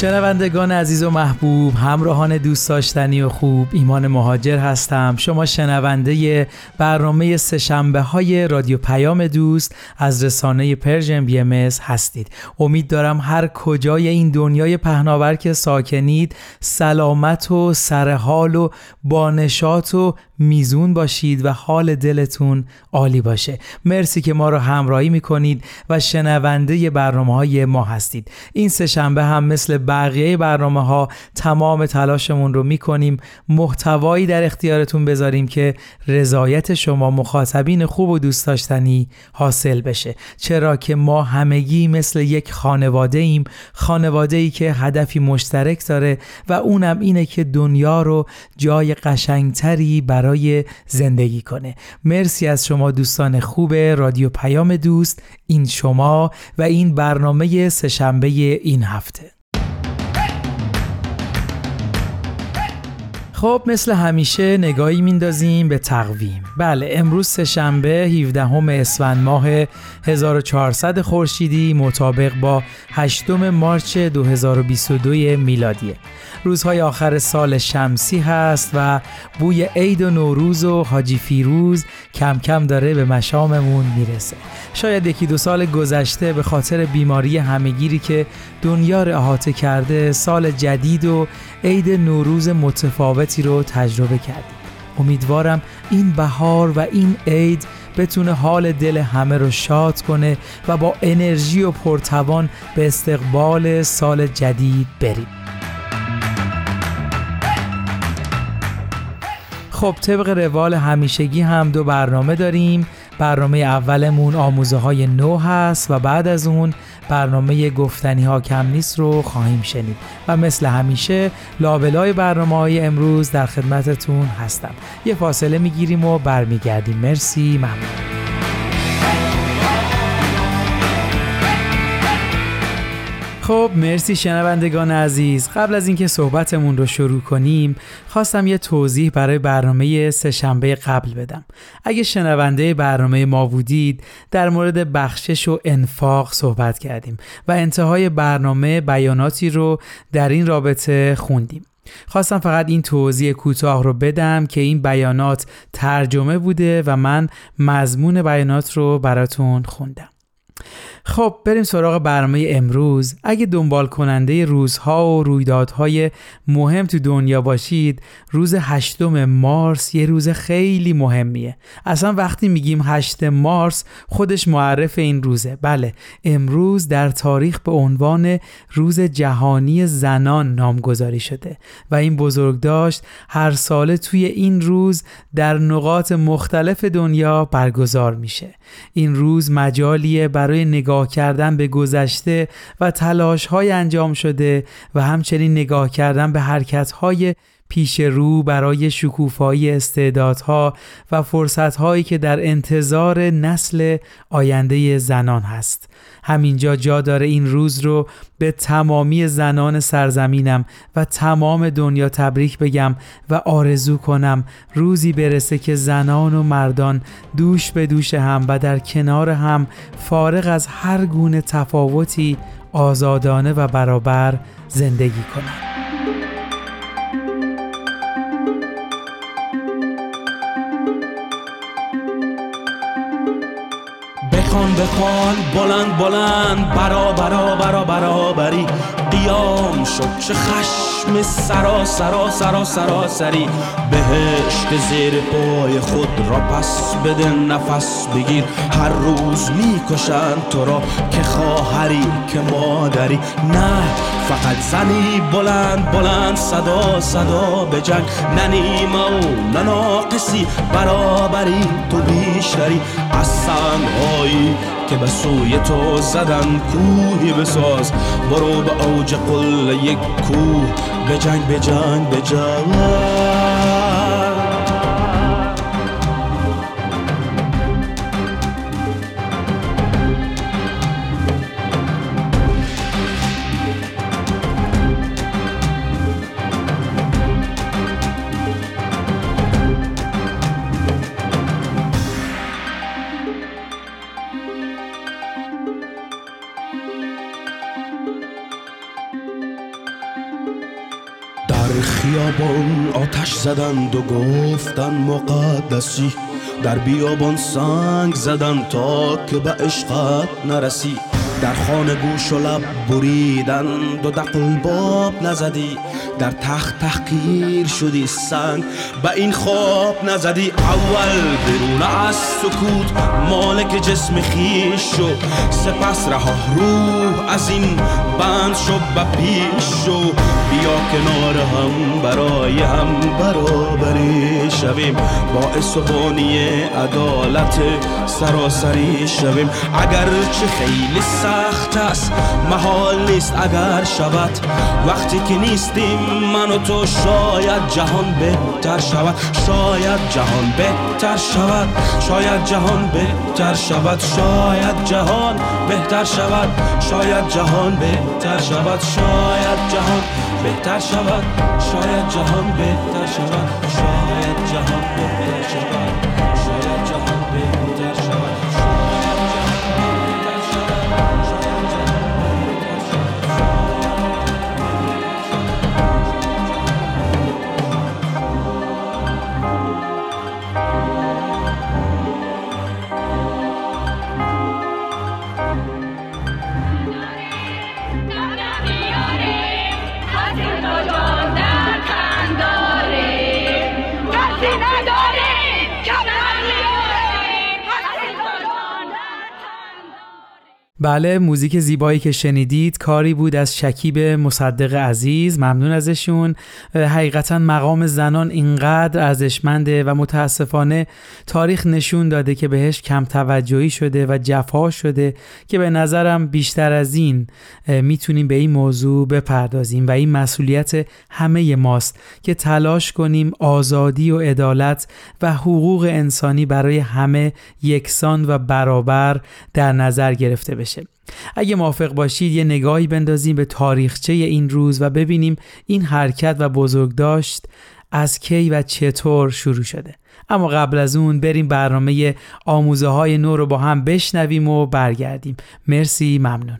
شنوندگان عزیز و محبوب همراهان دوست داشتنی و خوب ایمان مهاجر هستم. شما شنونده برنامه سهشنبه های رادیو پیام دوست از رسانه Persian BM هستید. امید دارم هر کجای این دنیای پهناور که ساکنید سلامت و سرحال و بانشات و میزون باشید و حال دلتون عالی باشه. مرسی که ما رو همراهی می‌کنید و شنونده برنامه های ما هستید. این سهشنبه هم مثل بقیه برنامه ها تمام تلاشمون رو می‌کنیم. محتوایی در اختیارتون بذاریم که رضایت شما مخاطبین خوب و دوست داشتنی حاصل بشه. چرا که ما همگی مثل یک خانواده ایم خانواده ای که هدفی مشترک داره و اونم اینه که دنیا رو جای قشنگتری برای زندگی کنه. مرسی از شما دوستان خوب رادیو پیام دوست این شما و این برنامه سهشنبه این هفته. خب مثل همیشه نگاهی میندازیم به تقویم. بله امروز سهشنبه 17 اسفند ماه 1400 خورشیدی مطابق با 8 مارچ 2022 میلادیه. روزهای آخر سال شمسی هست و بوی عید و نوروز و حاجی فیروز کم کم داره به مشاممون می‌رسه. شاید یکی دو سال گذشته به خاطر بیماری همگیری که دنیا رو احاطه کرده سال جدید و عید نوروز متفاوتی رو تجربه کردیم. امیدوارم این بهار و این عید بتونه حال دل همه رو شاد کنه و با انرژی و پرتوان به استقبال سال جدید بریم. خب طبق روال همیشگی هم دو برنامه داریم. برنامه اولمون آموزه های نو هست و بعد از اون برنامه گفتنی ها کم نیست رو خواهیم شنید و مثل همیشه لابلای برنامه های امروز در خدمتتون هستم. یه فاصله می‌گیریم و برمیگردیم. مرسی ممنون. خب مرسی شنوندگان عزیز. قبل از اینکه صحبتمون رو شروع کنیم خواستم یه توضیح برای برنامه سهشنبه قبل بدم. اگه شنونده برنامه ما بودید در مورد بخشش و انفاق صحبت کردیم و انتهای برنامه بیاناتی رو در این رابطه خوندیم. خواستم فقط این توضیح کوتاه رو بدم که این بیانات ترجمه بوده و من مضمون بیانات رو براتون خوندم. خب بریم سراغ برنامه امروز. اگه دنبال کننده روزها و رویدادهای مهم تو دنیا باشید روز هشتم مارس یه روز خیلی مهمیه. اصلا وقتی میگیم هشت مارس خودش معرف این روزه. بله امروز در تاریخ به عنوان روز جهانی زنان نامگذاری شده و این بزرگ داشت هر ساله توی این روز در نقاط مختلف دنیا برگزار میشه. این روز مجالیه برای نگاه نگاه کردن به گذشته و تلاش های انجام شده و همچنین نگاه کردن به حرکت های پیش رو برای شکوفایی استعدادها و فرصتهایی که در انتظار نسل آینده زنان هست همینجا جا داره این روز رو به تمامی زنان سرزمینم و تمام دنیا تبریک بگم و آرزو کنم روزی برسه که زنان و مردان دوش به دوش هم و در کنار هم فارغ از هر گونه تفاوتی آزادانه و برابر زندگی کنند. بخوان بخوان بلند بلند برا برا برا برابری. قیام شد چه خشم سرا سرا سرا سرا سری. بهشت زیر پای خود را پس بده نفس بگیر. هر روز می‌کشن تو را که خواهری که مادری. نه فقط زنی بلند بلند صدا صدا به جنگ. ننیمه و نناقصی برابری تو بیشتری. از سنگهایی که به سوی تو زدن کوهی بساز. برو به اوج قل یک کوه. به جنگ به آتش زدند و گفتن مقدسی. در بیابان سنگ زدن تا که به عشقت نرسی. در خانه گوش و لب بریدند و دقل باب نزدی. در تخت تحقیر شدی سنگ. به این خواب نزدی اول برون از سکوت مالک جسم خیش شو. سپس رها روح از این بند شو و پیش شو. بیا کنار هم برای هم برابری شویم. باعث و بانی عدالت سراسری شویم. اگر چه خیلی سخت است محال نیست اگر شود. وقتی که نیستیم من و تو شاید جهان بهتر شود. شاید جهان بهتر شود. شاید جهان بهتر شود. شاید جهان بهتر شود. شاید جهان بهتر شود. شاید جهان بهتر شود. شاید جهان بهتر شود. شاید جهان بهتر شود. بله موزیک زیبایی که شنیدید کاری بود از شکیب مصدق عزیز ممنون ازشون. حقیقتا مقام زنان اینقدر ارزشمنده و متاسفانه تاریخ نشون داده که بهش کم توجهی شده و جفا شده که به نظرم بیشتر از این می‌تونیم به این موضوع بپردازیم و این مسئولیت همه ماست که تلاش کنیم آزادی و عدالت و حقوق انسانی برای همه یکسان و برابر در نظر گرفته بشه. اگه موافق باشید یه نگاهی بندازیم به تاریخچه این روز و ببینیم این حرکت و بزرگ داشت از کی و چطور شروع شده. اما قبل از اون بریم برنامه آموزه های نو رو با هم بشنویم و برگردیم. مرسی ممنون.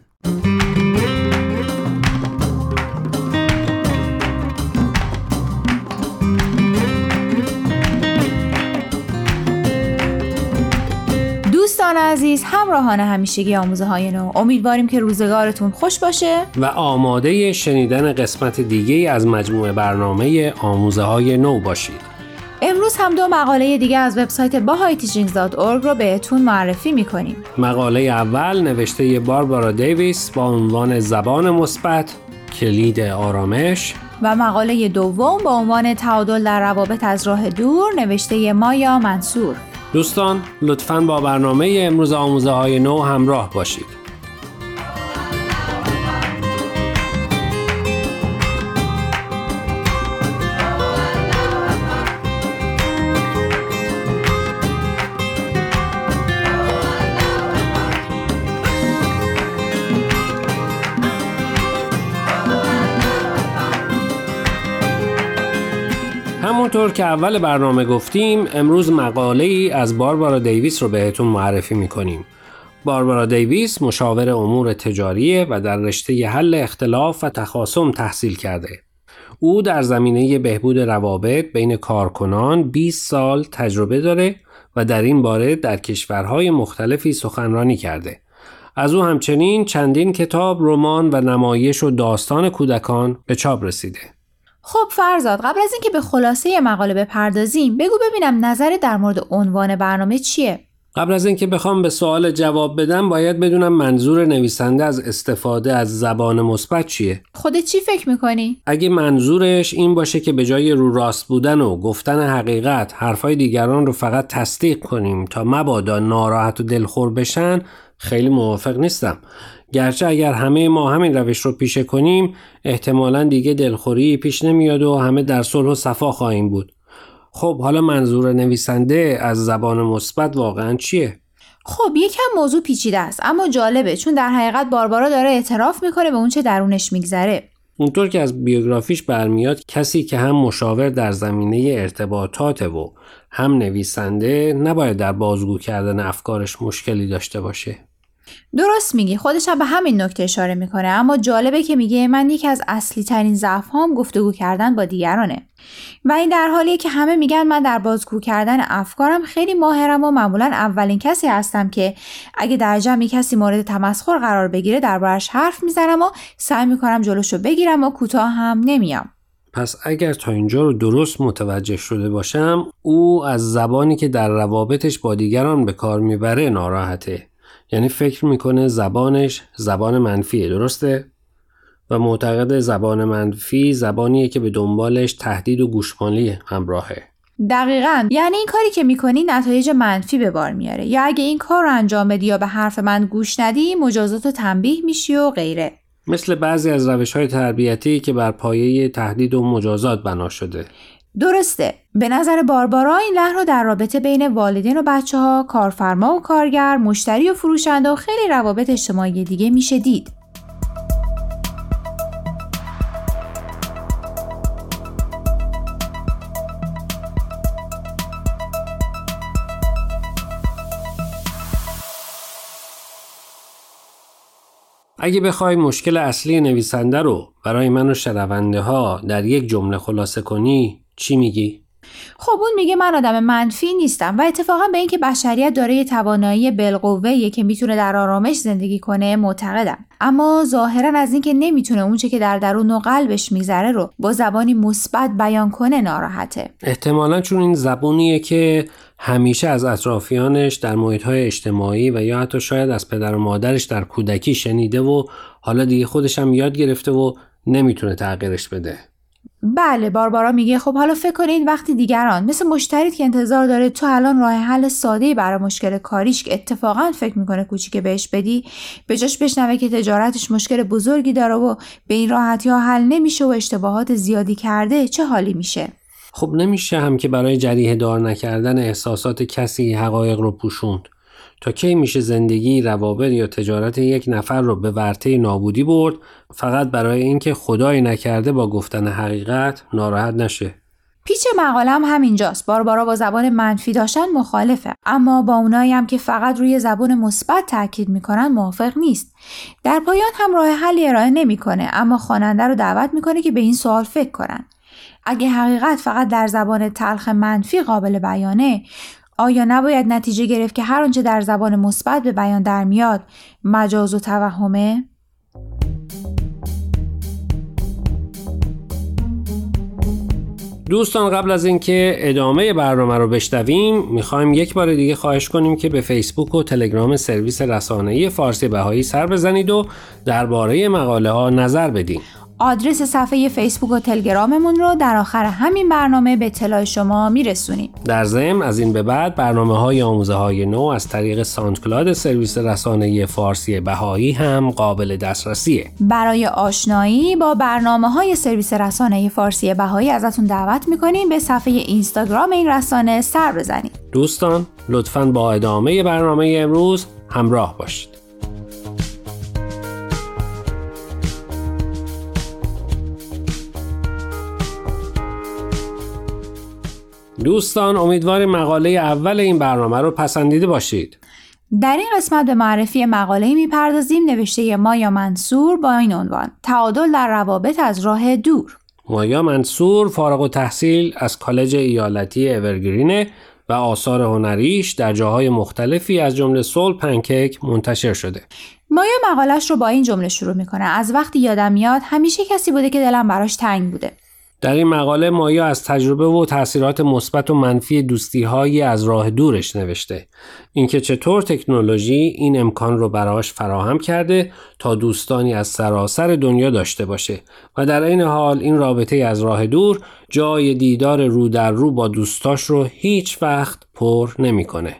دوستان عزیز همراهان همیشگی آموزه های نو امیدواریم که روزگارتون خوش باشه. و آماده شنیدن قسمت دیگه از مجموعه برنامه آموزه های نو باشید. امروز هم دو مقاله دیگه از وبسایت bahayteachings.org رو بهتون معرفی می‌کنیم. مقاله اول نوشته باربارا دیویس با عنوان زبان مثبت کلید آرامش. و مقاله دوم با عنوان تعادل در روابط از راه دور نوشته مایا منصور. دوستان لطفا با برنامه امروز آموزه های نو همراه باشید. همونطور که اول برنامه گفتیم امروز مقاله ای از باربارا دیویس رو بهتون معرفی می‌کنیم. باربارا دیویس مشاور امور تجاریه و در رشته حل اختلاف و تخاصم تحصیل کرده. او در زمینه بهبود روابط بین کارکنان 20 سال تجربه داره و در این باره در کشورهای مختلفی سخنرانی کرده. از او همچنین چندین کتاب، رمان و نمایش و داستان کودکان به چاپ رسیده. خب فرزاد قبل از اینکه به خلاصه مقاله بپردازیم بگو ببینم نظر در مورد عنوان برنامه چیه؟ قبل از اینکه بخوام به سوال جواب بدم باید بدونم منظور نویسنده از استفاده از زبان مثبت چیه؟ خودت چی فکر می‌کنی؟ اگه منظورش این باشه که به جای رو راست بودن و گفتن حقیقت حرفای دیگران رو فقط تصدیق کنیم تا مبادا ناراحت و دلخور بشن خیلی موافق نیستم. گرچه اگر همه ما همین روش رو پیشه کنیم احتمالا دیگه دلخوری پیش نمیاد و همه در صلح و صفا خواهیم بود. خب حالا منظور نویسنده از زبان مثبت واقعا چیه؟ خب یکم موضوع پیچیده است اما جالبه چون در حقیقت باربارا داره اعتراف می‌کنه به اونچه درونش میگذره. اونطور که از بیوگرافیش برمیاد کسی که هم مشاور در زمینه ارتباطات و هم نویسنده نباید در بازگو کردن افکارش مشکلی داشته باشه. درست میگی خودش هم به همین نکته اشاره می‌کنه اما جالبه که میگه من یکی از اصلی ترین ضعف هام گفتگو کردن با دیگرانه. و این در حالیه که همه میگن من در بازگو کردن افکارم خیلی ماهرم و معمولا اولین کسی هستم که اگه در جمعی کسی مورد تمسخر قرار بگیره دربارش حرف می‌زنم و سعی می‌کنم جلوشو بگیرم و کوتاه هم نمیام. پس اگر تا اینجا رو درست متوجه شده باشم او از زبانی که در روابطش با دیگران به کار می‌بره ناراحته. یعنی فکر می‌کنه زبانش زبان منفیه درسته؟ و معتقد زبان منفی زبانیه که به دنبالش تهدید و گوشمالی همراهه. دقیقا. یعنی این کاری که می‌کنی نتایج منفی به بار میاره. یا اگه این کار رو انجام بدی یا به حرف من گوش ندی مجازات و تنبیه میشی و غیره. مثل بعضی از روش های تربیتی که بر پایه تهدید و مجازات بنا شده. درسته. به نظر باربارا این لحن رو در رابطه بین والدین و بچه ها کارفرما و کارگر مشتری و فروشنده و خیلی روابط اجتماعی دیگه میشه دید. اگه بخوای مشکل اصلی نویسنده رو برای من و شنونده ها در یک جمله خلاصه کنی چی میگی؟ خب اون میگه من آدم منفی نیستم و اتفاقا به اینکه بشریت داره توانایی بالقوه که می‌تونه در آرامش زندگی کنه معتقدم. اما ظاهرا از اینکه نمی‌تونه اونچه که در درون و قلبش میذره رو با زبانی مثبت بیان کنه ناراحته. احتمالا چون این زبونیه که همیشه از اطرافیانش در محیط های اجتماعی و یا حتی شاید از پدر و مادرش در کودکی شنیده و حالا دیگه خودش هم یاد گرفته و نمی‌تونه تغییرش بده. بله باربارا میگه خب حالا فکر کنید وقتی دیگران مثل مشتریت که انتظار داره تو الان راه حل ساده برای مشکل کاریش که اتفاقا فکر می‌کنه کوچیک بهش بدی به جاش بشنوه که تجارتش مشکل بزرگی داره و به این راحتی ها حل نمیشه و اشتباهات زیادی کرده چه حالی میشه؟ خب نمیشه هم که برای جریه دار نکردن احساسات کسی حقایق رو پوشوند. تا کی میشه زندگی روابط یا تجارت یک نفر رو به ورطه نابودی برد فقط برای اینکه خدایی نکرده با گفتن حقیقت ناراحت نشه. پیچ مقالم همینجاست. باربارا با زبان منفی داشتن مخالفه. اما با اونایی هم که فقط روی زبان مثبت تاکید می‌کنن موافق نیست. در پایان هم راه حلی ارائه نمی‌کنه اما خواننده رو دعوت می‌کنه که به این سوال فکر کنن. اگه حقیقت فقط در زبان تلخ منفی قابل بیانه آیا نباید نتیجه گرفت که هر آنچه در زبان مثبت به بیان در میاد مجاز و توهمه؟ دوستان قبل از اینکه ادامه برنامه رو بشنویم می‌خوایم یک بار دیگه خواهش کنیم که به فیسبوک و تلگرام سرویس رسانه‌ای فارسی بهایی سر بزنید و درباره مقاله ها نظر بدین آدرس صفحه فیسبوک و تلگراممون رو در آخر همین برنامه به اطلاع شما میرسونیم. در ضمن از این به بعد برنامه های آموزه های نو از طریق ساندکلاد سرویس رسانه فارسی بهایی هم قابل دسترسیه. برای آشنایی با برنامه های سرویس رسانه فارسی بهایی ازتون دعوت می‌کنیم به صفحه اینستاگرام این رسانه سر بزنید. دوستان لطفا با ادامه برنامه امروز همراه باشید. دوستان امیدوار مقاله اول این برنامه رو پسندیده باشید. در این قسمت به معرفی مقاله می‌پردازیم نوشته مایا منصور با این عنوان تعادل در روابط از راه دور مایا منصور فارغ و تحصیل از کالج ایالتی اورگرینه و آثار هنریش در جاهای مختلفی از جمله سول پنکیک منتشر شده. مایا مقالش رو با این جمله شروع می‌کنه از وقتی یادم میاد همیشه کسی بوده که دلم براش تنگ بوده در این مقاله مایا از تجربه و تاثیرات مثبت و منفی دوستی هایی از راه دورش نوشته اینکه چطور تکنولوژی این امکان رو براش فراهم کرده تا دوستانی از سراسر دنیا داشته باشه و در این حال این رابطه از راه دور جای دیدار رو در رو با دوستاش رو هیچ وقت پر نمی‌کنه.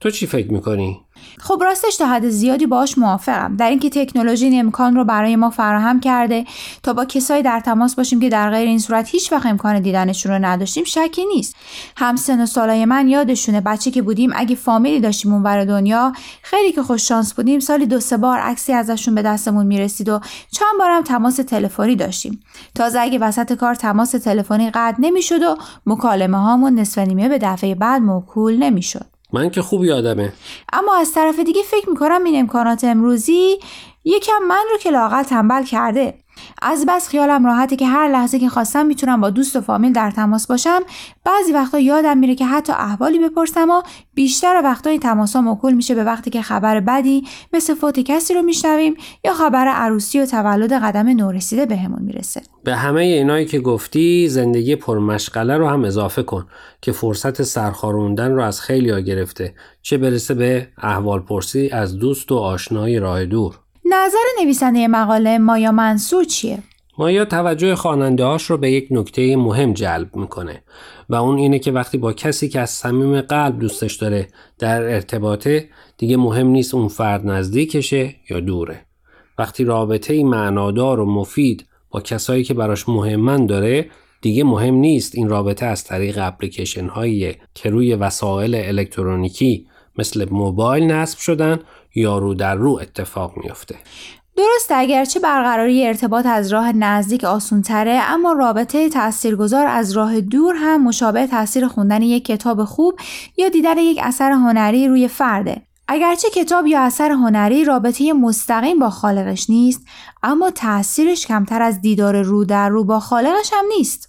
تو چی فکر می‌کنی؟ خب راستش تا حد زیادی باش موافقم. در اینکه تکنولوژی این امکان رو برای ما فراهم کرده تا با کسایی در تماس باشیم که در غیر این صورت هیچ وقت امکان دیدنشون رو نداشتیم شکی نیست. هم سن و سالای من یادشونه بچه که بودیم اگه فامیلی داشتیم اونور دنیا خیلی که خوش شانس بودیم سالی دو سه بار عکسی ازشون به دستمون می‌رسید و چند بارم تماس تلفنی داشتیم. تازه اگه وسط کار تماس تلفنی قطع نمی‌شد و مکالمه هامون نصف نیمه به دفعه بعد موکول نمی‌شد. من که خوب یادمه. اما از طرف دیگه فکر می‌کنم این امکانات امروزی یکم من رو که لاقل تنبل کرده از بس خیالم راحته که هر لحظه که خواستم می‌تونم با دوست و فامیل در تماس باشم. بعضی وقتا یادم میره که حتی احوالی بپرسم و بیشتر وقتا این تماسا موکول میشه به وقتی که خبر بدی مثل فوت کسی رو میشنویم یا خبر عروسی و تولد قدم نورسیده بهمون می‌رسه. به همه اینایی که گفتی زندگی پرمشغله رو هم اضافه کن که فرصت سرخاروندن رو از خیلی گرفته. چه برسه به احوال پرسی از دوست و آشنایی راه دور. نظر نویسنده مقاله مایا منصور چیه؟ مایا توجه خواننده هاش رو به یک نکته مهم جلب می‌کنه و اون اینه که وقتی با کسی که از صمیم قلب دوستش داره در ارتباطه دیگه مهم نیست اون فرد نزدیکشه یا دوره وقتی رابطه ای معنادار و مفید با کسایی که براش مهمن داره دیگه مهم نیست این رابطه از طریق اپلیکیشن هایی که روی وسایل الکترونیکی مثل موبایل نصب شدن یا رو در رو اتفاق میافته. درست اگرچه برقراری ارتباط از راه نزدیک آسونتره اما رابطه تاثیرگذار از راه دور هم مشابه تاثیر خوندن یک کتاب خوب یا دیدن یک اثر هنری روی فرده. اگرچه کتاب یا اثر هنری رابطه مستقیم با خالقش نیست اما تاثیرش کمتر از دیدار رو در رو با خالقش هم نیست.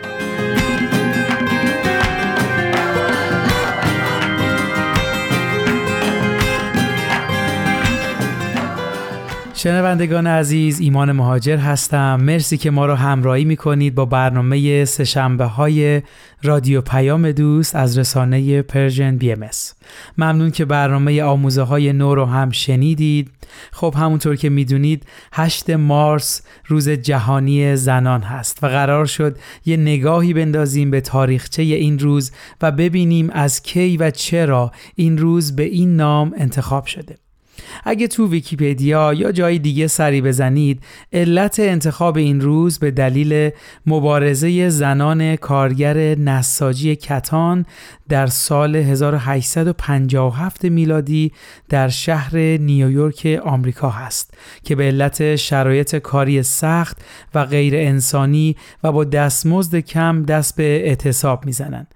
شنوندگان عزیز ایمان مهاجر هستم. مرسی که ما رو همراهی می کنید با برنامه سه‌شنبه های رادیو پیام دوست از رسانه Persian BM ممنون که برنامه آموزه های نو رو هم شنیدید. خب همونطور که می‌دونید 8 مارس روز جهانی زنان هست و قرار شد یه نگاهی بندازیم به تاریخچه این روز و ببینیم از کی و چرا این روز به این نام انتخاب شده. اگه تو ویکیپدیا یا جای دیگه سری بزنید علت انتخاب این روز به دلیل مبارزه زنان کارگر نساجی کتان در سال 1857 میلادی در شهر نیویورک آمریکا هست که به علت شرایط کاری سخت و غیر انسانی و با دستمزد کم دست به اعتصاب می‌زنن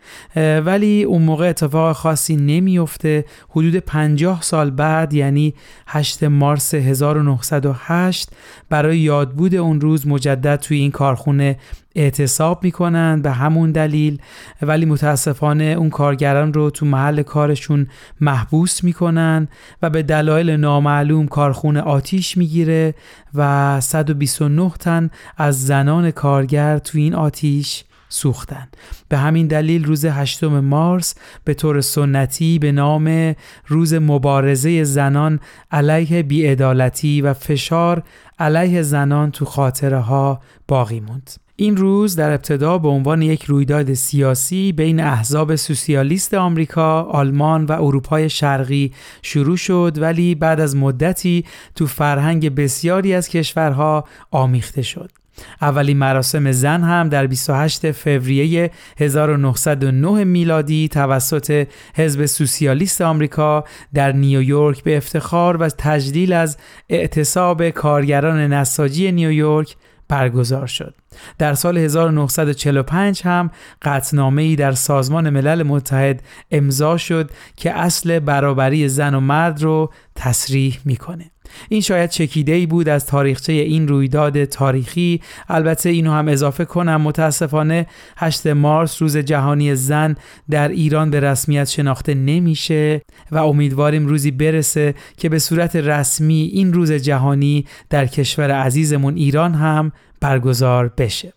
ولی اون موقع اتفاق خاصی نمیفته حدود 50 سال بعد یعنی 8 مارس 1908 برای یادبود اون روز مجدد توی این کارخونه اعتصاب می‌کنن به همون دلیل ولی متاسفانه اون کارگران رو تو محل کارشون محبوس می‌کنن و به دلایل نامعلوم کارخونه آتیش می‌گیره و 129 تن از زنان کارگر تو این آتیش سوختن به همین دلیل روز 8 مارس به طور سنتی به نام روز مبارزه زنان علیه بیعدالتی و فشار علیه زنان تو خاطره ها باقی موند این روز در ابتدا به عنوان یک رویداد سیاسی بین احزاب سوسیالیست آمریکا، آلمان و اروپای شرقی شروع شد ولی بعد از مدتی تو فرهنگ بسیاری از کشورها آمیخته شد. اولین مراسم زن هم در 28 فوریه 1909 میلادی توسط حزب سوسیالیست آمریکا در نیویورک به افتخار و تجلیل از اعتصاب کارگران نساجی نیویورک برگزار شد. در سال 1945 هم قطنامه در سازمان ملل متحد امضا شد که اصل برابری زن و مرد رو تصریح می‌کنه. این شاید چکیده ای بود از تاریخچه این رویداد تاریخی. البته اینو هم اضافه کنم متاسفانه 8 مارس روز جهانی زن در ایران به رسمیت شناخته نمیشه و امیدواریم روزی برسه که به صورت رسمی این روز جهانی در کشور عزیزمون ایران هم برگزار بشه.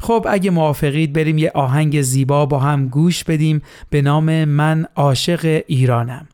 خب اگه موافقید بریم یه آهنگ زیبا با هم گوش بدیم به نام من عاشق ایرانم.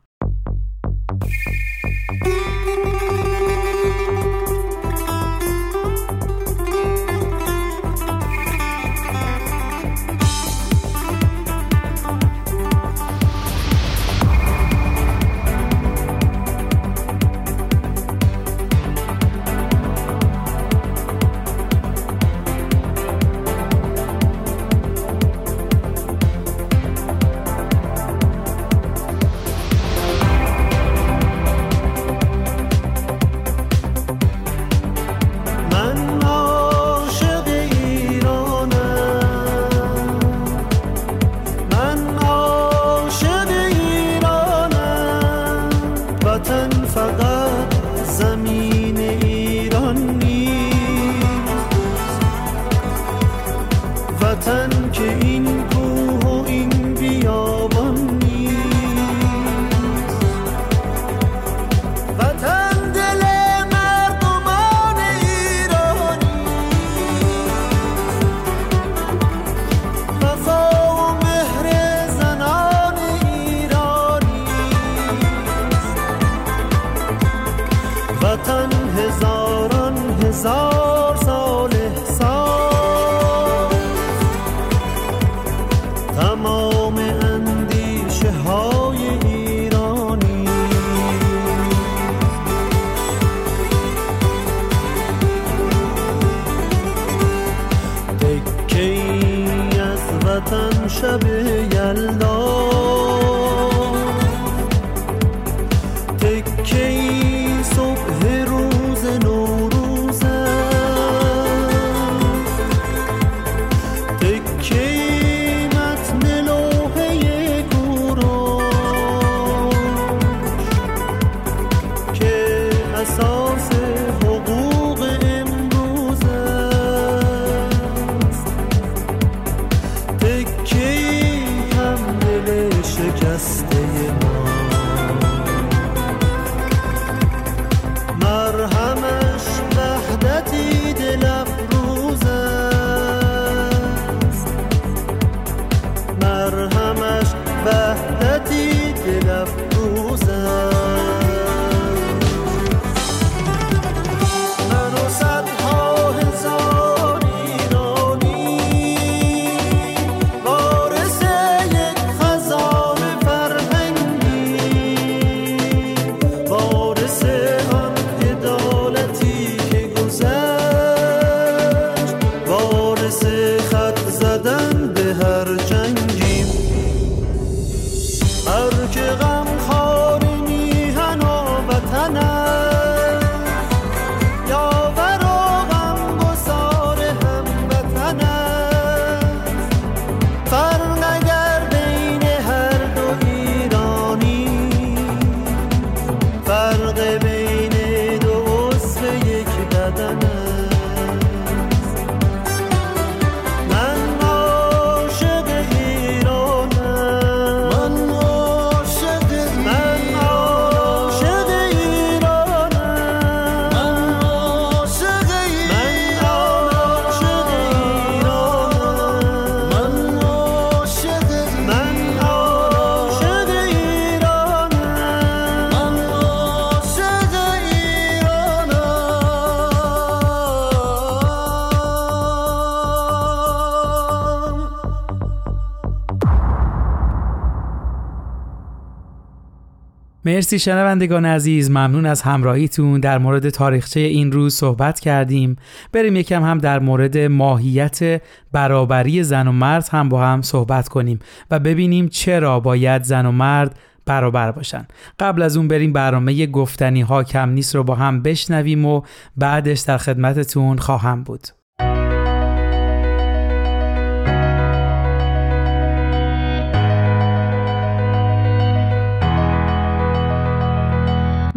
مرسی شنوندگان عزیز ممنون از همراهیتون. در مورد تاریخچه این روز صحبت کردیم. بریم یکم هم در مورد ماهیت برابری زن و مرد هم با هم صحبت کنیم و ببینیم چرا باید زن و مرد برابر باشن. قبل از اون بریم برنامه گفتنی ها کم نیست رو با هم بشنویم و بعدش در خدمتتون خواهم بود.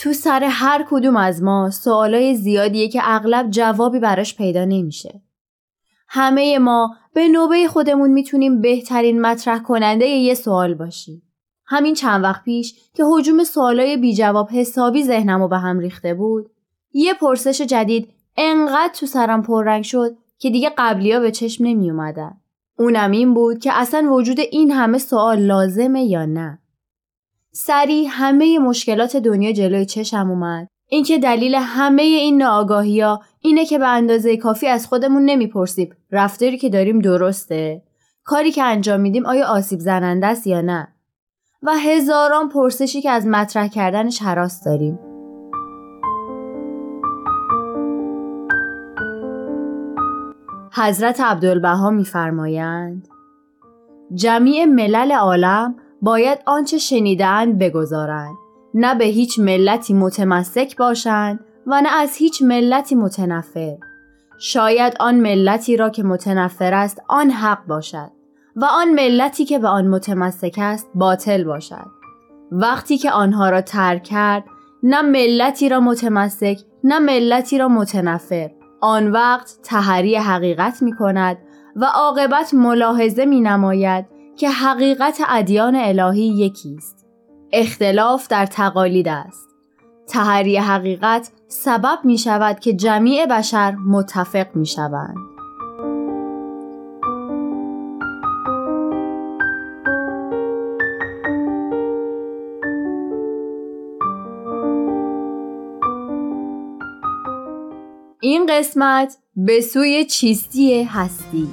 تو سر هر کدوم از ما سوالای زیادیه که اغلب جوابی براش پیدا نمیشه. همه ما به نوبه خودمون می‌تونیم بهترین مطرح کننده یه سوال باشیم. همین چند وقت پیش که حجوم سوالای بی جواب حسابی ذهنمو به هم ریخته بود، یه پرسش جدید انقدر تو سرم پررنگ شد که دیگه قبلیا به چشم نمی اومدن. اونم این بود که اصلا وجود این همه سوال لازمه یا نه. سری همه مشکلات دنیا جلوی چشم اومد. اینکه دلیل همه این ناآگاهی ها اینه که به اندازه کافی از خودمون نمی‌پرسیم. رفتاری که داریم درسته. کاری که انجام میدیم آیا آسیب زننده است یا نه؟ و هزاران پرسشی که از مطرح کردنش حراس داریم. حضرت عبدالبها میفرمایند جمیع ملل عالم باید آنچه شنیدند بگذارند. نه به هیچ ملتی متمسک باشند و نه از هیچ ملتی متنفر. شاید آن ملتی را که متنفر است آن حق باشد و آن ملتی که به آن متمسک است باطل باشد. وقتی که آنها را ترک کرد نه ملتی را متمسک نه ملتی را متنفر. آن وقت تحری حقیقت می کند و عاقبت ملاحظه می نماید که حقیقت ادیان الهی یکی است. اختلاف در تقالید است. تحری حقیقت سبب می شود که جمیع بشر متفق می شوند. این قسمت به سوی چیستی هستی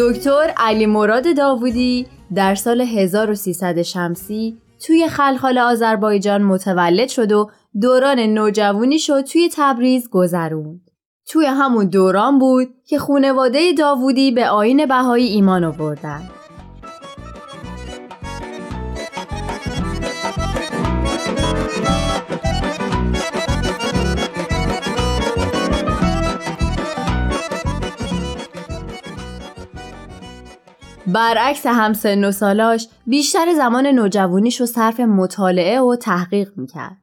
دکتر علی مراد داوودی در سال 1300 شمسی توی خلخال آذربایجان متولد شد و دوران نوجوانی شد توی تبریز گذروند. توی همون دوران بود که خونواده داوودی به آین بهایی ایمان آوردن. برعکس همسن و سالاش بیشتر زمان نوجوانیش رو صرف مطالعه و تحقیق می‌کرد.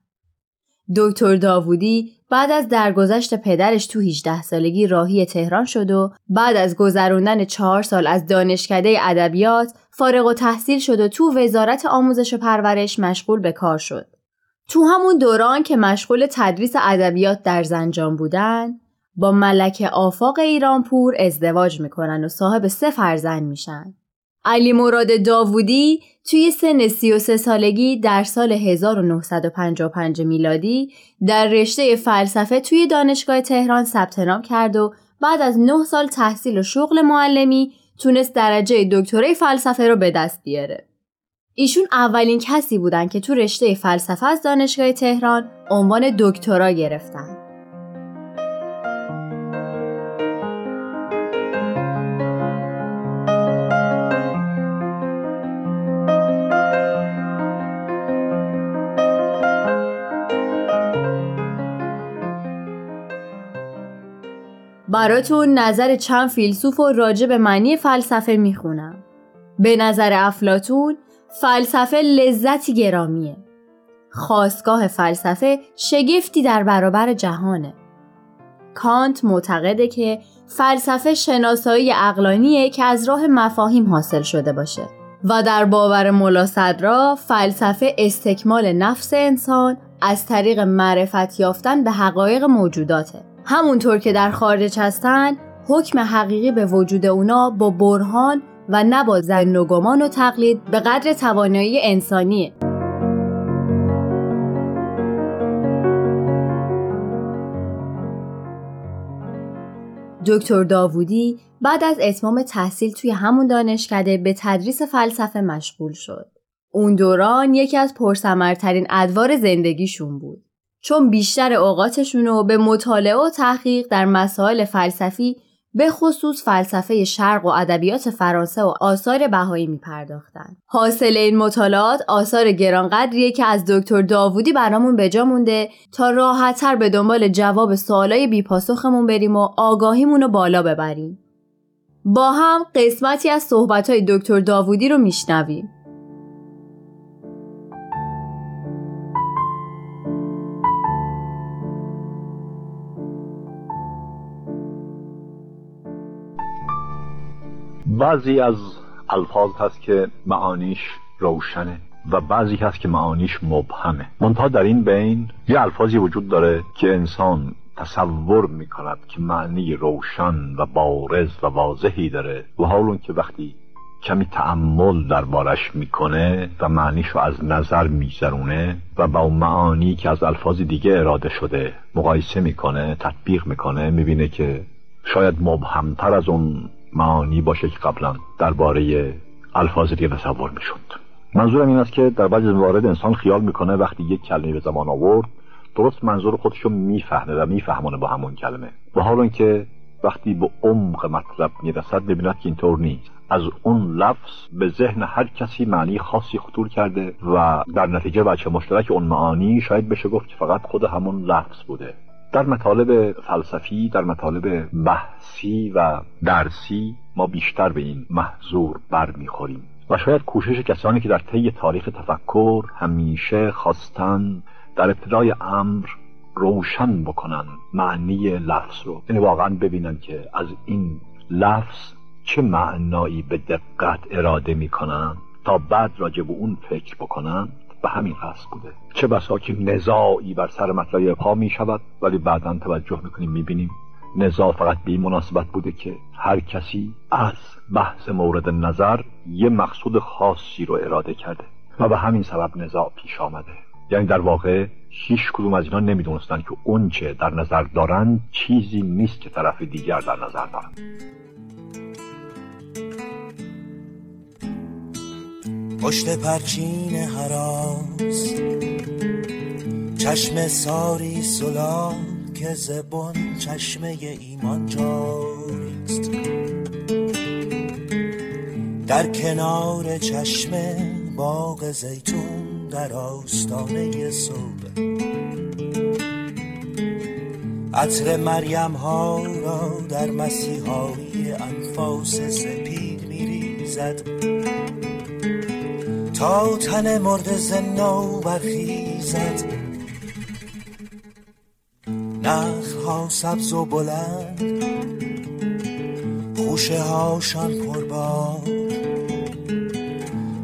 دکتر داوودی بعد از درگذشت پدرش تو 18 سالگی راهی تهران شد و بعد از گذروندن چهار سال از دانشکده ادبیات فارغ و تحصیل شد و تو وزارت آموزش و پرورش مشغول به کار شد. تو همون دوران که مشغول تدریس ادبیات در زنجان بودن با ملک آفاق ایرانپور ازدواج می‌کنن و صاحب سه فرزند میشن. علی مراد داوودی توی سن 33 سالگی در سال 1955 میلادی در رشته فلسفه توی دانشگاه تهران ثبت نام کرد و بعد از 9 سال تحصیل و شغل معلمی تونست درجه دکترای فلسفه رو به دست بیاره. ایشون اولین کسی بودن که تو رشته فلسفه از دانشگاه تهران عنوان دکترا گرفتن. براتون نظر چند فیلسوف و راجع به معنی فلسفه می‌خونم. به نظر افلاتون فلسفه لذتی گرامیه. خواستگاه فلسفه شگفتی در برابر جهانه. کانت معتقده که فلسفه شناسایی اقلانیه که از راه مفاهیم حاصل شده باشه و در باور ملا صدرا فلسفه استکمال نفس انسان از طریق معرفت یافتن به حقایق موجوداته همونطور که در خارج هستن حکم حقیقی به وجود اونا با برهان و نه با زن و گمان و تقلید به قدر توانایی انسانیه دکتر داوودی بعد از اتمام تحصیل توی همون دانشکده به تدریس فلسفه مشغول شد. اون دوران یکی از پرثمرترین ادوار زندگیشون بود. چون بیشتر اوقاتشون رو به مطالعه و تحقیق در مسائل فلسفی به خصوص فلسفه شرق و ادبیات فرانسه و آثار بهایی می پرداختن. حاصل این مطالعات آثار گرانقدریه که از دکتر داوودی برامون بجا مونده تا راحتتر به دنبال جواب سوالای بیپاسخمون بریم و آگاهیمون رو بالا ببریم. با هم قسمتی از صحبتهای دکتر داوودی رو میشنویم. بعضی از الفاظ هست که معانیش روشنه و بعضی هست که معانیش مبهمه. منتها در این بین یه الفاظی وجود داره که انسان تصور می‌کند که معنی روشن و بارز و واضحی داره و حال که وقتی کمی تعمل دربارش می‌کنه و معنیش رو از نظر میگذرونه و با معانی که از الفاظ دیگه اراده شده مقایسه می‌کنه تطبیق می‌کنه می‌بینه که شاید مبهمتر از اون معانی باشه که قبلا درباره الفاظ دیگه تصور می‌شد منظورم این است که در بعضی موارد انسان خیال می‌کنه وقتی یک کلمه به زمان آورد درست منظور خودش رو می‌فهمه و میفهمونه با همون کلمه. و حال که وقتی به عمق مطلب می‌رسد ببیند که اینطور نیست. از اون لفظ به ذهن هر کسی معنی خاصی خطور کرده و در نتیجه بچه مشترک اون معانی شاید بشه گفت فقط خود همون لفظ بوده. در مطالب فلسفی در مطالب بحثی و درسی ما بیشتر به این محضور برمیخوریم و شاید کوشش کسانی که در طی تاریخ تفکر همیشه خواستن در ابتدای امر روشن بکنن معنی لفظ رو. یعنی واقعا ببینن که از این لفظ چه معنایی به دقت اراده می‌کنن تا بعد راجع به اون فکر بکنن. به همین قصد بوده. چه بسا که نزاعی بر سر مطلع پا می شود ولی بعدا توجه می‌کنیم می‌بینیم نزاع فقط به این مناسبت بوده که هر کسی از بحث مورد نظر یه مقصود خاصی رو اراده کرده و به همین سبب نزاع پیش آمده. یعنی در واقع هیچ کدوم از اینا نمی‌دونستن که اون چه در نظر دارن چیزی نیست که طرف دیگر در نظر دارن. پشت پرچین حراس. چشم ساری سلال که زبون چشمه ایمان جاریست در کنار چشمه باغ زیتون در آستانه صبح. عطر مریم ها را در مسیحایی انفاس سپید میریزد. تا تن مرد زنو برخیزد. نخل ها سبز و بلند خوشه هاشان پرباد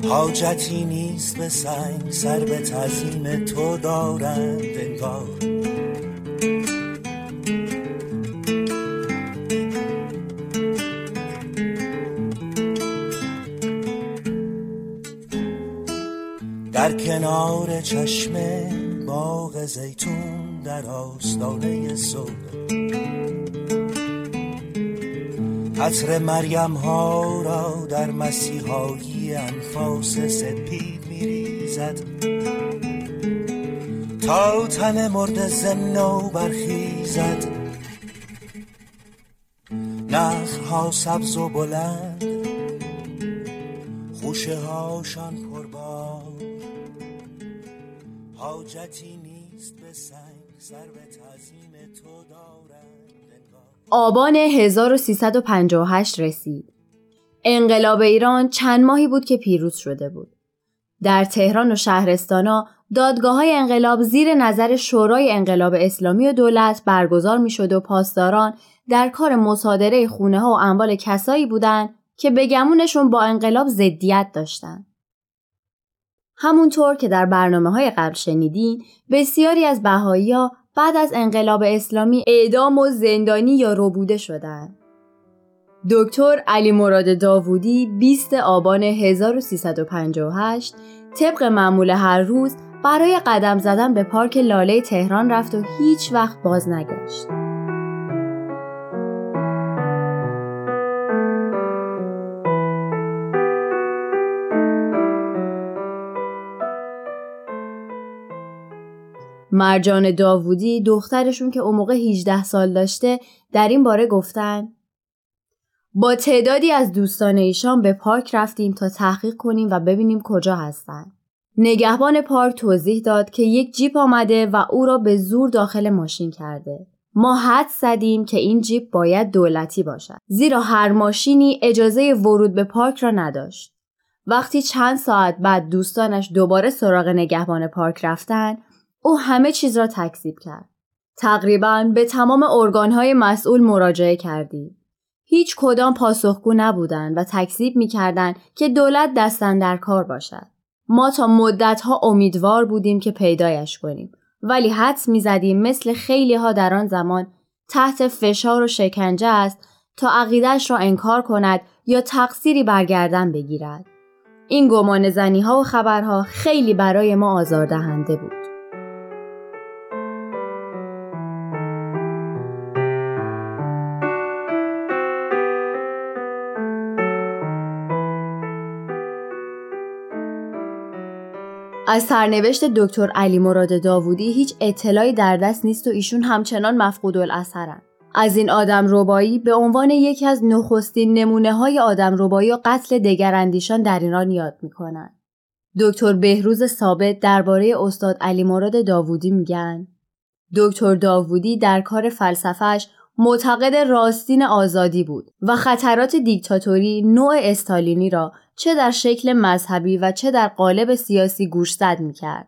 حاجتی نیست به سنگ سر به تعظیم تو دارند انگار. در کنار چشمه باغ زیتون در آستانه صبح. عطر مریم ها را در مسیحایی انفاس سپید میریزد. تا تن مرد زنو برخیزد. نخل ها سبز و بلند خوشه هاشان پربار حاجتی نیست به سنگ سر تو دارند آبان 1358 رسید. انقلاب ایران چند ماهی بود که پیروز شده بود. در تهران و شهرستانا دادگاه های انقلاب زیر نظر شورای انقلاب اسلامی و دولت برگزار می شد و پاسداران در کار مصادره خونه ها و اموال کسایی بودند که به گمونشون با انقلاب زدیت داشتند. همونطور که در برنامه های قبل شنیدین بسیاری از بهایی بعد از انقلاب اسلامی اعدام و زندانی یا ربوده شدند. دکتر علی مراد داوودی 20 آبان 1358 طبق معمول هر روز برای قدم زدن به پارک لاله تهران رفت و هیچ وقت باز نگشت. مرجان داوودی دخترشون که اون موقع 18 سال داشته در این باره گفتن با تعدادی از دوستان ایشان به پارک رفتیم تا تحقیق کنیم و ببینیم کجا هستند. نگهبان پارک توضیح داد که یک جیپ آمده و او را به زور داخل ماشین کرده. ما حد زدیم که این جیپ باید دولتی باشد زیرا هر ماشینی اجازه ورود به پارک را نداشت. وقتی چند ساعت بعد دوستانش دوباره سراغ نگهبان پارک رفتن او همه چیز را تکذیب کرد. تقریبا به تمام ارگانهای مسئول مراجعه کردیم. هیچ کدام پاسخگو نبودند و تکذیب می‌کردند که دولت دستن در کار باشد. ما تا مدتها امیدوار بودیم که پیدایش کنیم ولی حدس می‌زدیم مثل خیلی ها در آن زمان تحت فشار و شکنجه است تا عقیدش را انکار کند یا تقصیری برگردن بگیرد. این گمان زنی ها و خبرها خیلی برای ما آزاردهنده بود. از سرنوشت دکتر علی مراد داوودی هیچ اطلاعی در دست نیست و ایشون همچنان مفقود الاثرن. از این آدم ربایی به عنوان یکی از نخستین نمونه های آدم ربایی و قتل دگراندیشان در ایران یاد می‌کنن. دکتر بهروز ثابت درباره استاد علی مراد داوودی میگن دکتر داوودی در کار فلسفهش معتقد راستین آزادی بود و خطرات دیکتاتوری نوع استالینی را چه در شکل مذهبی و چه در قالب سیاسی گوشزد می‌کرد.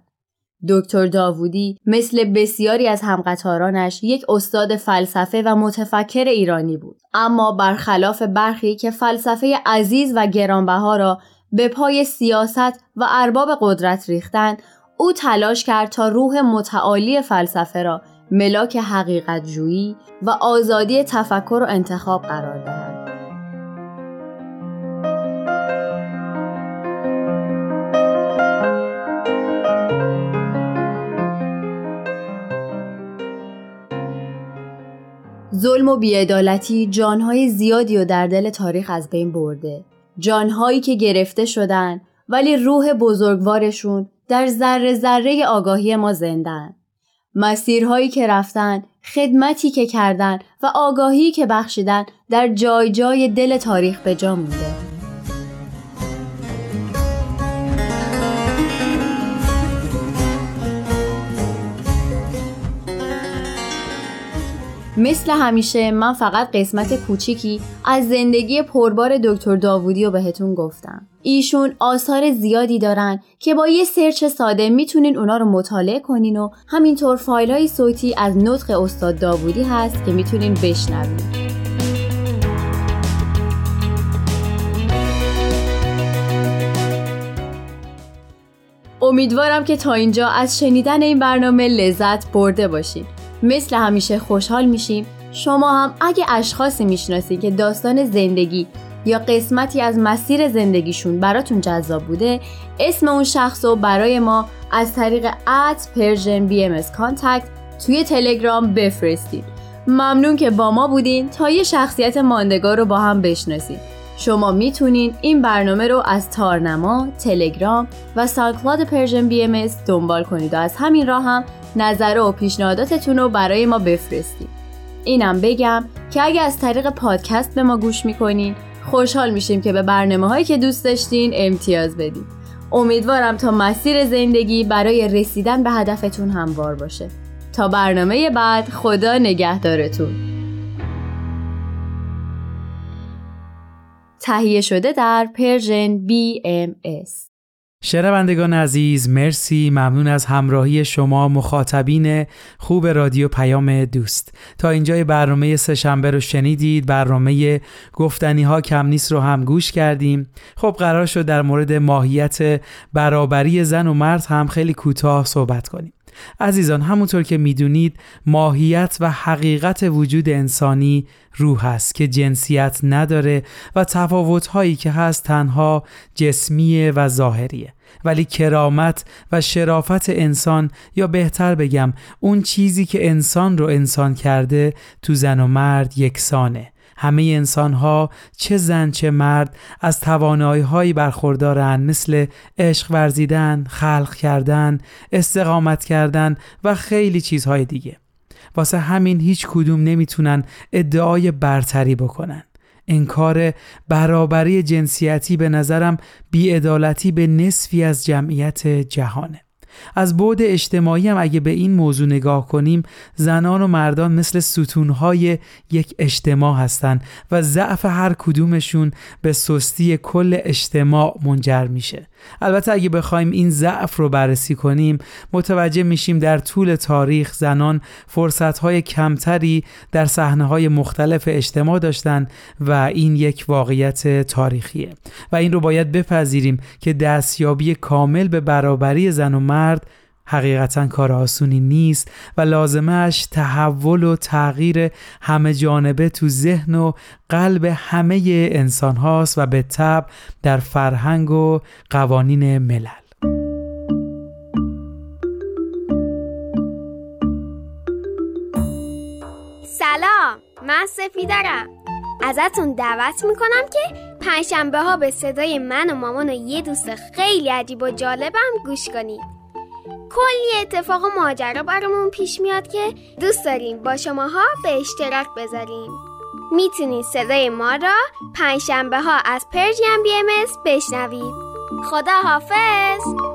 دکتر داوودی مثل بسیاری از همقطارانش یک استاد فلسفه و متفکر ایرانی بود اما برخلاف برخی که فلسفه عزیز و گرانبها را به پای سیاست و ارباب قدرت ریختند او تلاش کرد تا روح متعالی فلسفه را ملاک حقیقت جویی و آزادی تفکر و انتخاب قرار دهد. ظلم و بیعدالتی جانهای زیادی و در دل تاریخ از بین برده. جانهایی که گرفته شدن ولی روح بزرگوارشون در ذره ذره آگاهی ما زندن. مسیرهایی که رفتن، خدمتی که کردن و آگاهی که بخشیدن در جای جای دل تاریخ به جا مونده. مثل همیشه من فقط قسمت کوچیکی از زندگی پربار دکتر داوودی رو بهتون گفتم. ایشون آثار زیادی دارن که با یه سرچ ساده می‌تونین اونا رو مطالعه کنین و همینطور فایل های صوتی از نطق استاد داوودی هست که می‌تونین بشنوین. امیدوارم که تا اینجا از شنیدن این برنامه لذت برده باشین. مثل همیشه خوشحال میشیم. شما هم اگه اشخاصی می‌شناسید که داستان زندگی یا قسمتی از مسیر زندگیشون براتون جذاب بوده اسم اون شخص رو برای ما از طریق at Persian BM توی تلگرام بفرستید. ممنون که با ما بودین تا یه شخصیت ماندگار رو با هم بشناسید. شما می‌تونین این برنامه رو از تارنما، تلگرام و SoundCloud Persian BM دنبال کنید و از همین راه هم نظر و پیشنهاداتتون رو برای ما بفرستید اینم بگم که اگه از طریق پادکست به ما گوش می‌کنین خوشحال میشیم که به برنامه هایی که دوست داشتین امتیاز بدید امیدوارم تا مسیر زندگی برای رسیدن به هدفتون هموار باشه. تا برنامه بعد خدا نگهدارتون. تهیه شده در پرژن BMS شنوندگان عزیز مرسی. ممنون از همراهی شما مخاطبین خوب رادیو پیام دوست. تا اینجای برنامه سهشنبه رو شنیدید. برنامه گفتنی ها کم نیست رو هم گوش کردیم. خب قرار شد در مورد ماهیت برابری زن و مرد هم خیلی کوتاه صحبت کنیم. عزیزان همونطور که می‌دونید ماهیت و حقیقت وجود انسانی روح است که جنسیت نداره و تفاوتهایی که هست تنها جسمیه و ظاهریه. ولی کرامت و شرافت انسان یا بهتر بگم اون چیزی که انسان رو انسان کرده تو زن و مرد یکسانه. همه انسان ها چه زن چه مرد از توانایی هایی برخوردارن مثل عشق ورزیدن، خلق کردن، استقامت کردن و خیلی چیزهای دیگه. واسه همین هیچ کدوم نمی‌تونن ادعای برتری بکنن. انکار برابری جنسیتی به نظرم بیعدالتی به نصفی از جمعیت جهانه. از بعد اجتماعی هم اگه به این موضوع نگاه کنیم زنان و مردان مثل ستونهای یک اجتماع هستند و ضعف هر کدومشون به سستی کل اجتماع منجر میشه. البته اگه بخوایم این ضعف رو بررسی کنیم متوجه میشیم در طول تاریخ زنان فرصتهای کمتری در صحنه های مختلف اجتماع داشتن و این یک واقعیت تاریخیه. و این رو باید بپذیریم که دستیابی کامل به برابری زن و مرد حقیقتا کار آسونی نیست و لازمش تحول و تغییر همه جانبه تو ذهن و قلب همه انسان هاست و به طب در فرهنگ و قوانین ملل. سلام من سفیدرم ازتون دعوت می‌کنم که پنجشنبه ها به صدای من و مامان و یه دوست خیلی عجیب و جالبم گوش کنید. کلی اتفاق و ماجرا برامون پیش میاد که دوست داریم با شماها به اشتراک بذاریم. می‌تونید صدای ما را پنجشنبه ها از پرژیم بی ام بشنوید. خدا حافظ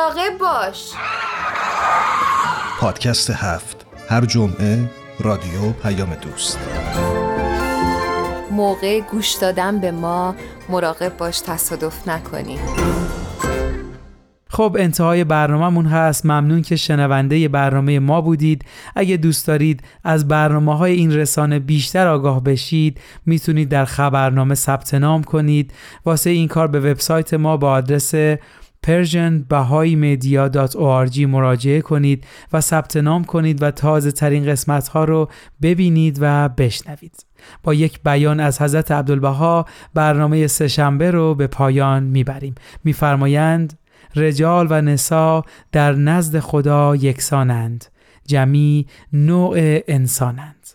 مراقب باش. پادکست هفت. هر جمعه رادیو پیام دوست. موقع گوش دادن به ما مراقب باش تصادف نکنی. خب انتهای برنامهمون هست. ممنون که شنونده برنامه ما بودید. اگه دوست دارید از برنامه های این رسانه بیشتر آگاه بشید می‌تونید در خبرنامه ثبت نام کنید. واسه این کار به وبسایت ما با آدرس persianbahaimedia.org مراجعه کنید و ثبت نام کنید و تازه ترین قسمت ها رو ببینید و بشنوید. با یک بیان از حضرت عبدالبها برنامه سهشنبه رو به پایان می‌بریم. میفرمایند رجال و نسا در نزد خدا یکسانند. جمی نوع انسانند.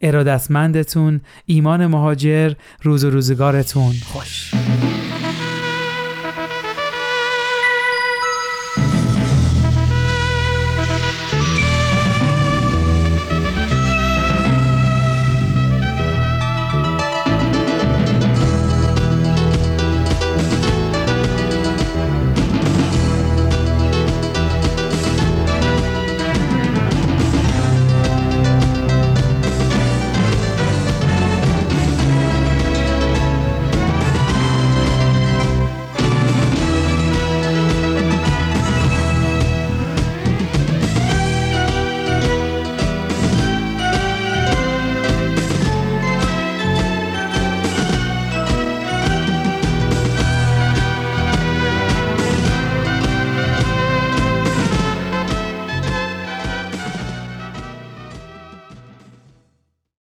ارادتمندتون ایمان مهاجر روز و روزگارتون خوش.